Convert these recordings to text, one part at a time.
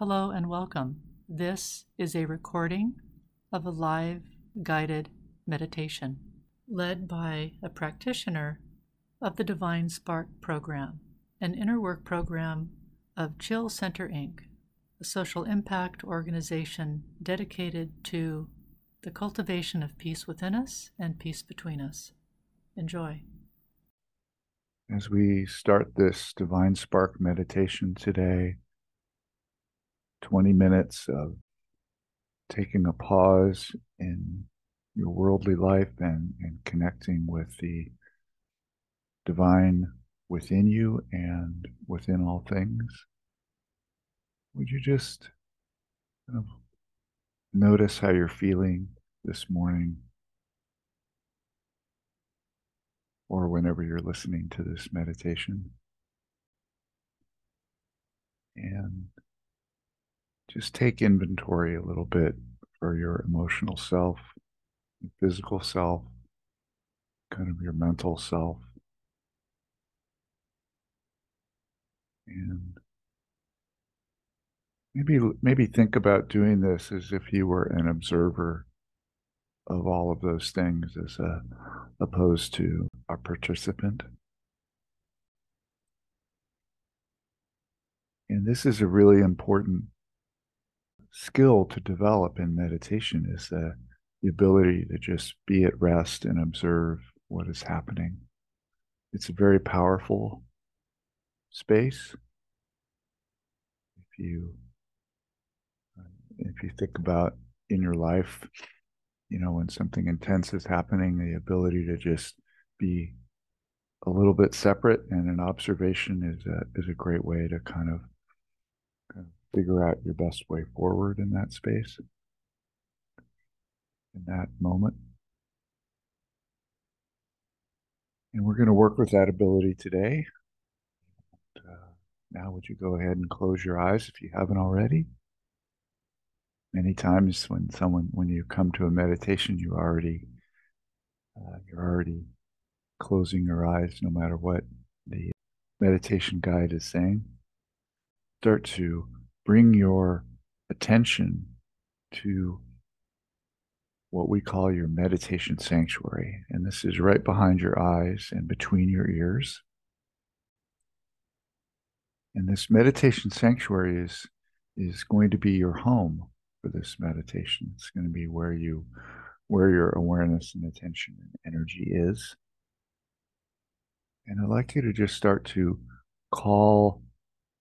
Hello and welcome. This is a recording of a live guided meditation led by a practitioner of the Divine Spark program, an inner work program of Chill Center Inc., a social impact organization dedicated to the cultivation of peace within us and peace between us. Enjoy. As we start this Divine Spark meditation today, 20 minutes of taking a pause in your worldly life and, and connecting with the divine within you and within all things. Would you just kind of notice how you're feeling this morning or whenever you're listening to this meditation? And just take inventory a little bit for your emotional self, your physical self, kind of your mental self. And maybe maybe think about doing this as if you were an observer of all of those things as a, opposed to a participant. And this is a really important skill to develop in meditation is the, the ability to just be at rest and observe what is happening. It's a very powerful space. If you if you think about in your life, you know, when something intense is happening, the ability to just be a little bit separate and an observation is a is a great way to kind of figure out your best way forward in that space, in that moment. And we're going to work with that ability today. Uh, now, would you go ahead and close your eyes if you haven't already? Many times, when someone, when you come to a meditation, you already, uh, you're already closing your eyes, no matter what the meditation guide is saying. Start to bring your attention to what we call your meditation sanctuary. And this is right behind your eyes and between your ears. And this meditation sanctuary is, is going to be your home for this meditation. It's going to be where you where your awareness and attention and energy is. And I'd like you to just start to call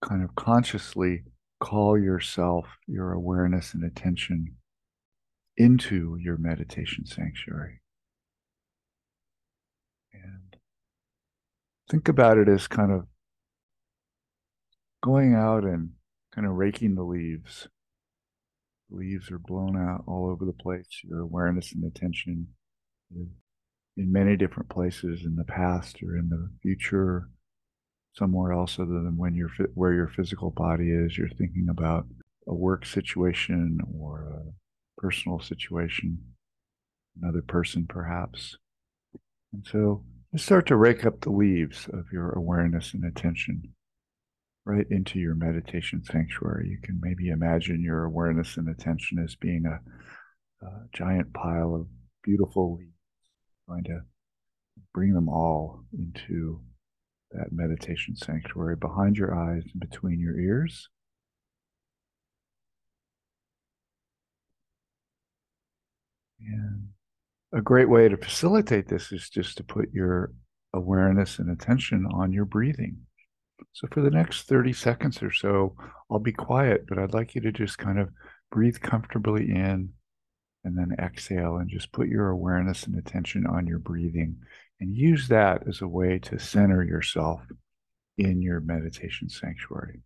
kind of consciously call yourself, your awareness and attention into your meditation sanctuary. And think about it as kind of going out and kind of raking the leaves. leaves are blown out all over the place. Your awareness and attention is in many different places in the past or in the future somewhere else other than when you're where your physical body is. You're thinking about a work situation or a personal situation, another person perhaps. And so you start to rake up the leaves of your awareness and attention right into your meditation sanctuary. You can maybe imagine your awareness and attention as being a, a giant pile of beautiful leaves, trying to bring them all into that meditation sanctuary behind your eyes and between your ears. And a great way to facilitate this is just to put your awareness and attention on your breathing. So, for the next 30 seconds or so, I'll be quiet, but I'd like you to just kind of breathe comfortably in and then exhale and just put your awareness and attention on your breathing and use that as a way to center yourself in your meditation sanctuary.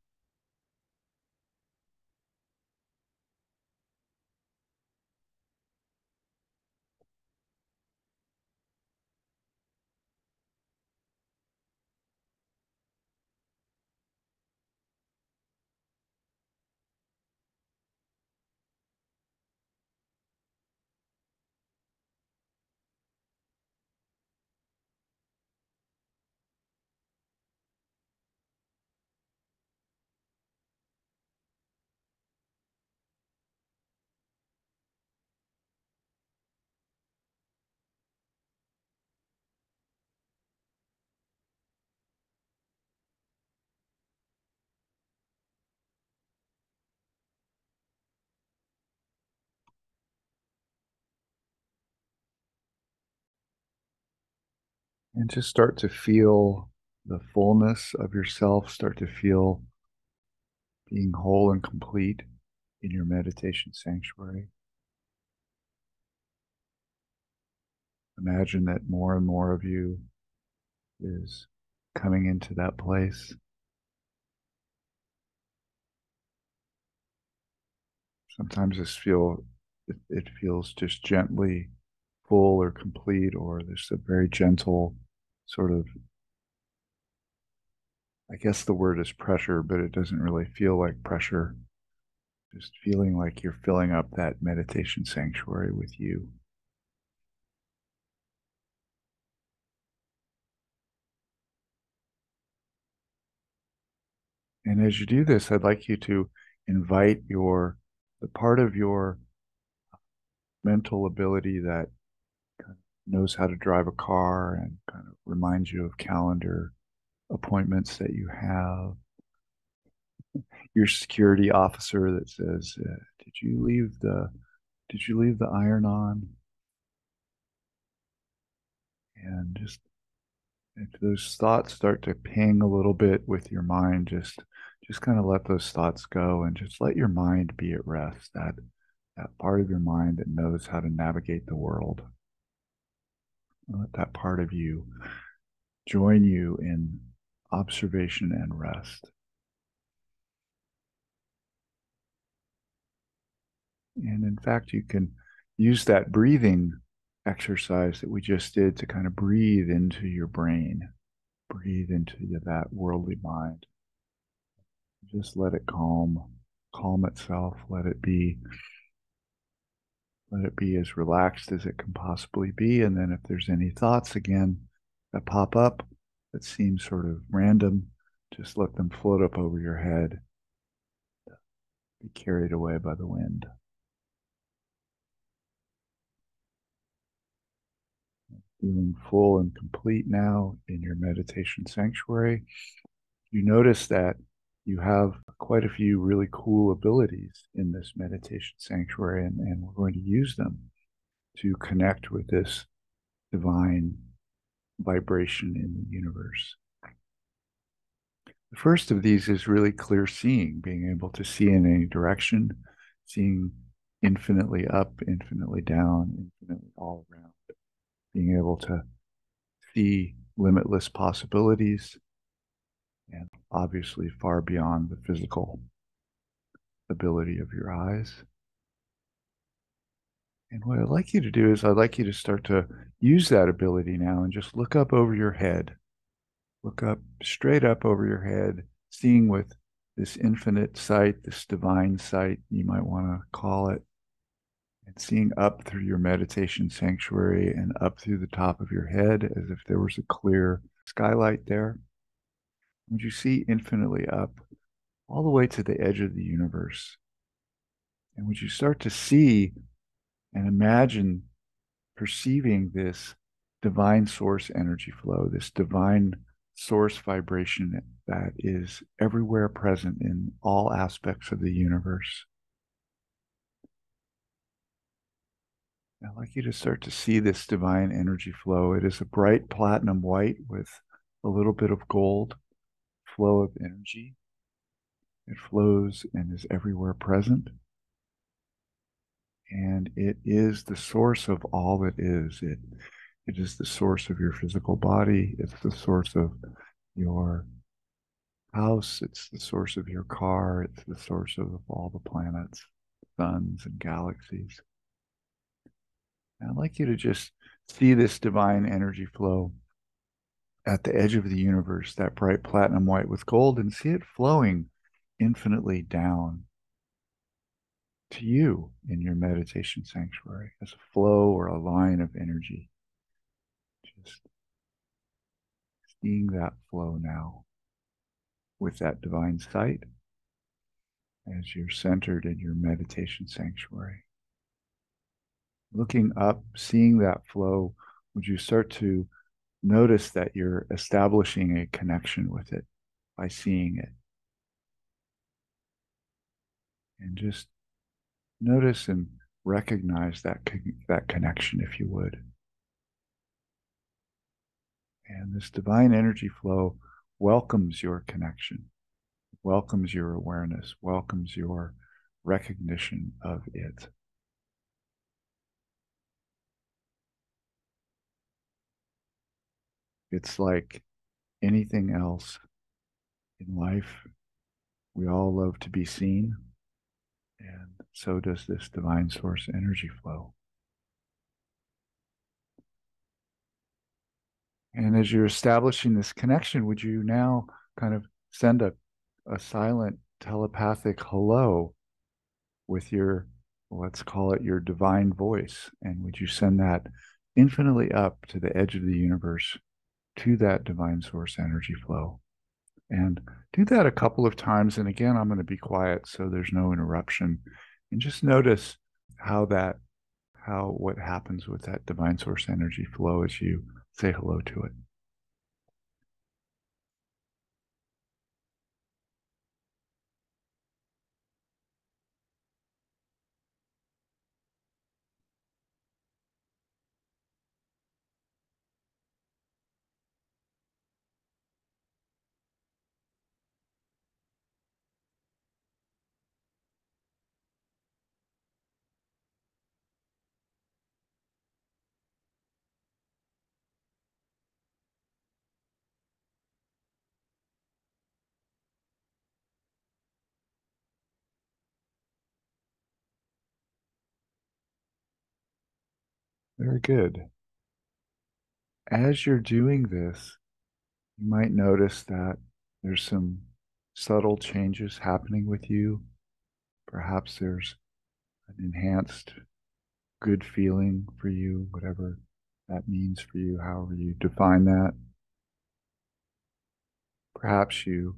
And just start to feel the fullness of yourself, start to feel being whole and complete in your meditation sanctuary. Imagine that more and more of you is coming into that place. Sometimes this feel it, it feels just gently full or complete, or there's a very gentle sort of I guess the word is pressure, but it doesn't really feel like pressure. Just feeling like you're filling up that meditation sanctuary with you. And as you do this, I'd like you to invite your the part of your mental ability that knows how to drive a car and kind of reminds you of calendar appointments that you have, your security officer that says, uh, "Did you leave the Did you leave the iron on?" And just if those thoughts start to ping a little bit with your mind, just just kind of let those thoughts go and just let your mind be at rest. That that part of your mind that knows how to navigate the world. Let that part of you join you in observation and rest. And in fact, you can use that breathing exercise that we just did to kind of breathe into your brain, breathe into that worldly mind. Just let it calm, calm itself, let it be let it be as relaxed as it can possibly be. And then if there's any thoughts again that pop up, that seem sort of random, just let them float up over your head, be carried away by the wind. Feeling full and complete now in your meditation sanctuary. You notice that you have quite a few really cool abilities in this meditation sanctuary, and, and we're going to use them to connect with this divine vibration in the universe. The first of these is really clear seeing, being able to see in any direction, seeing infinitely up, infinitely down, infinitely all around, being able to see limitless possibilities, and obviously far beyond the physical ability of your eyes. And what I'd like you to do is I'd like you to start to use that ability now and just look up over your head. Look up straight up over your head, seeing with this infinite sight, this divine sight, you might want to call it, and seeing up through your meditation sanctuary and up through the top of your head as if there was a clear skylight there. Would you see infinitely up all the way to the edge of the universe? And would you start to see and imagine perceiving this divine source energy flow, this divine source vibration that is everywhere present in all aspects of the universe. I'd like you to start to see this divine energy flow. It is a bright platinum white with a little bit of gold flow of energy. It flows and is everywhere present and it is the source of all that is. It it is the source of your physical body. It's the source of your house. It's the source of your car. It's the source of all the planets, suns, and galaxies. And I'd like you to just see this divine energy flow at the edge of the universe, that bright platinum white with gold, and see it flowing infinitely down to you in your meditation sanctuary as a flow or a line of energy. Just seeing that flow now with that divine sight as you're centered in your meditation sanctuary. Looking up, seeing that flow, would you start to notice that you're establishing a connection with it by seeing it? And just notice and recognize that that connection if you would And this divine energy flow welcomes your connection, welcomes your awareness, welcomes your recognition of it. It's like anything else in life. We all love to be seen, and so does this divine source energy flow. And as you're establishing this connection, would you now kind of send a, a silent telepathic hello with your, let's call it your divine voice? And would you send that infinitely up to the edge of the universe to that divine source energy flow. And do that a couple of times. And again, I'm going to be quiet so there's no interruption. And just notice how that, how what happens with that divine source energy flow as you say hello to it. Very good. As you're doing this, you might notice that there's some subtle changes happening with you. Perhaps there's an enhanced good feeling for you, whatever that means for you, however you define that. Perhaps you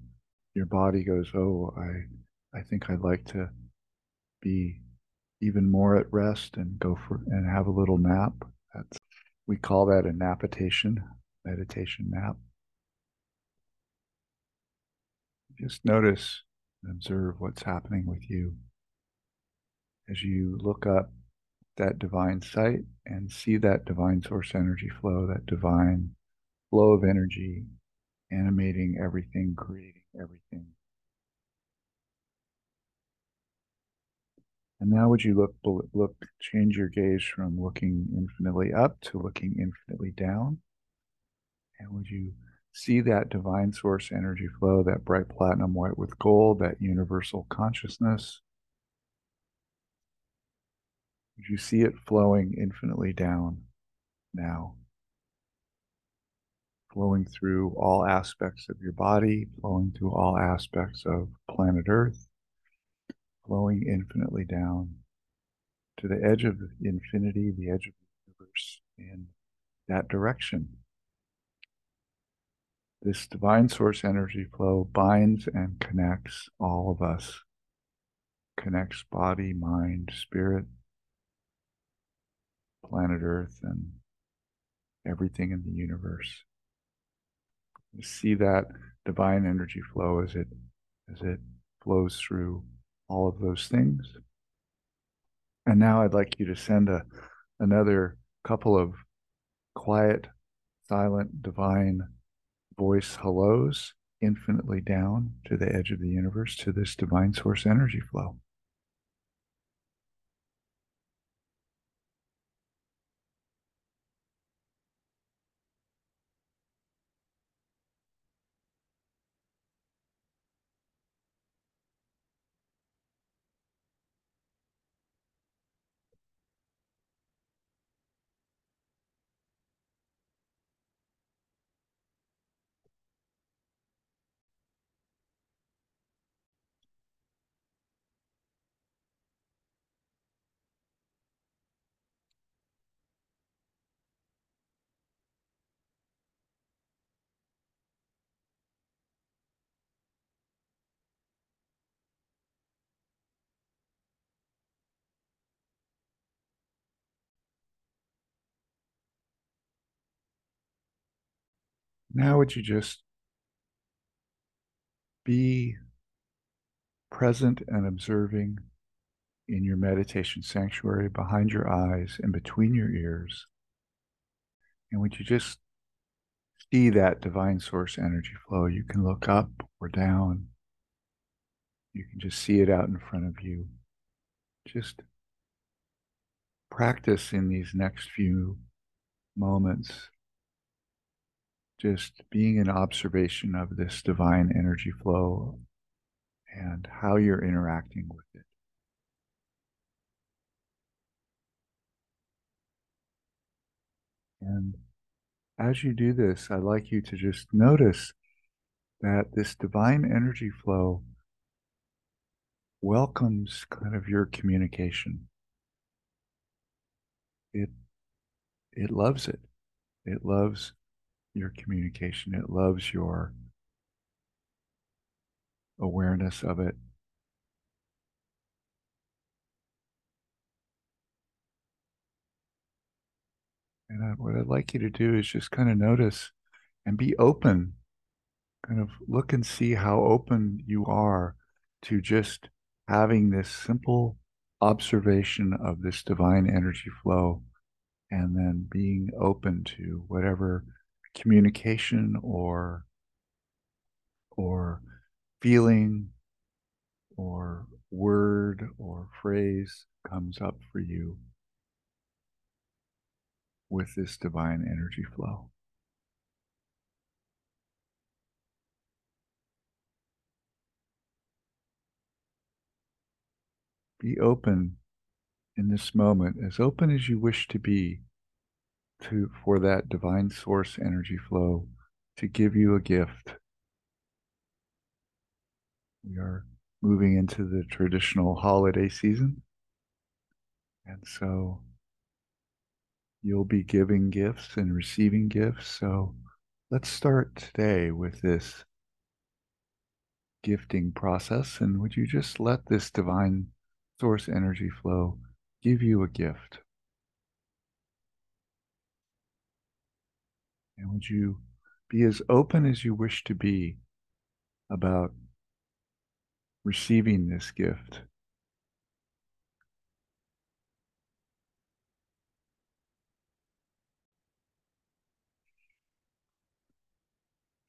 your body goes, "Oh, I I think I'd like to be even more at rest and go for and have a little nap. That's we call that a napitation, meditation nap. Just notice and observe what's happening with you as you look up that divine sight and see that divine source energy flow, that divine flow of energy animating everything, creating everything. And now would you look look change your gaze from looking infinitely up to looking infinitely down? And would you see that divine source energy flow, that bright platinum white with gold, that universal consciousness? Would you see it flowing infinitely down now? Flowing through all aspects of your body, flowing through all aspects of planet Earth, flowing infinitely down to the edge of infinity, the edge of the universe, in that direction. This divine source energy flow binds and connects all of us, connects body, mind, spirit, planet Earth, and everything in the universe. You see that divine energy flow as it as it flows through all of those things. And now I'd like you to send a another couple of quiet, silent, divine voice hellos infinitely down to the edge of the universe to this divine source energy flow. Now, would you just be present and observing in your meditation sanctuary behind your eyes and between your ears? And would you just see that divine source energy flow. You can look up or down. You can just see it out in front of you. Just practice in these next few moments, just being an observation of this divine energy flow and how you're interacting with it. And as you do this, I'd like you to just notice that this divine energy flow welcomes kind of your communication. It it loves it. It loves your communication. It loves your awareness of it. And I, what I'd like you to do is just kind of notice and be open. Kind of look and see how open you are to just having this simple observation of this divine energy flow and then being open to whatever communication or or feeling or word or phrase comes up for you with this divine energy flow. Be open in this moment, as open as you wish to be to for that divine source energy flow to give you a gift. We are moving into the traditional holiday season. And so you'll be giving gifts and receiving gifts. So let's start today with this gifting process. And would you just let this divine source energy flow give you a gift? And would you be as open as you wish to be about receiving this gift?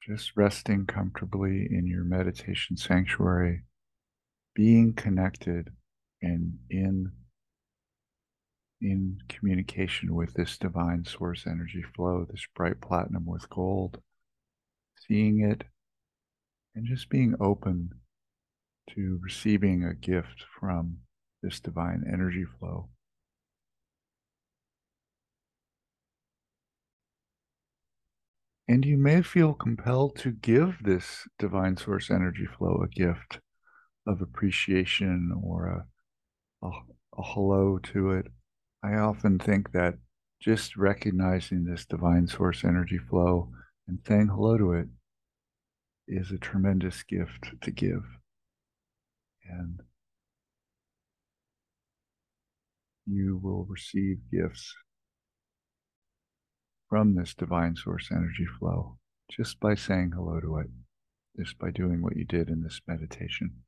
Just resting comfortably in your meditation sanctuary, being connected and in in communication with this divine source energy flow, this bright platinum with gold, seeing it and just being open to receiving a gift from this divine energy flow. And you may feel compelled to give this divine source energy flow a gift of appreciation or a, a, a hello to it. I often think that just recognizing this divine source energy flow and saying hello to it is a tremendous gift to give. And you will receive gifts from this divine source energy flow just by saying hello to it, just by doing what you did in this meditation.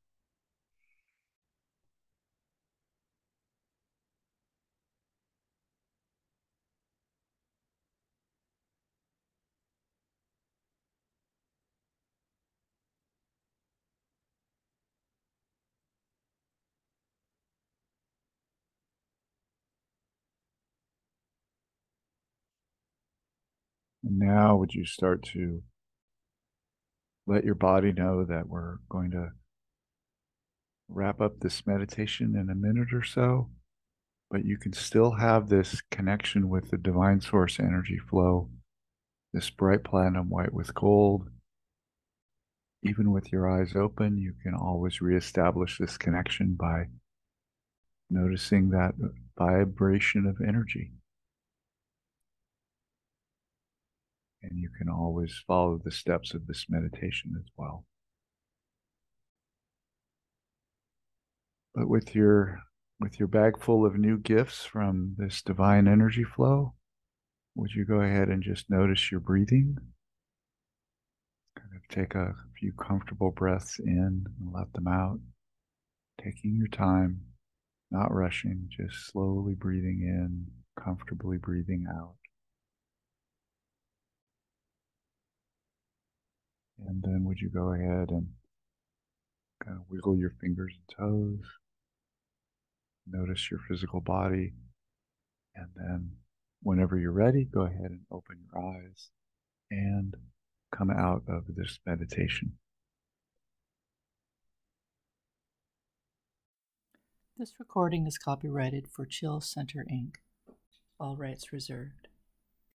Now, would you start to let your body know that we're going to wrap up this meditation in a minute or so, but you can still have this connection with the divine source energy flow, this bright platinum white with gold. Even with your eyes open, you can always reestablish this connection by noticing that vibration of energy. And you can always follow the steps of this meditation as well. But with your with your bag full of new gifts from this divine energy flow, would you go ahead and just notice your breathing? Kind of take a few comfortable breaths in and let them out. Taking your time, not rushing, just slowly breathing in, comfortably breathing out. And then would you go ahead and kind of wiggle your fingers and toes? Notice your physical body. And then whenever you're ready, go ahead and open your eyes and come out of this meditation. This recording is copyrighted for Chill Center Inc. All rights reserved.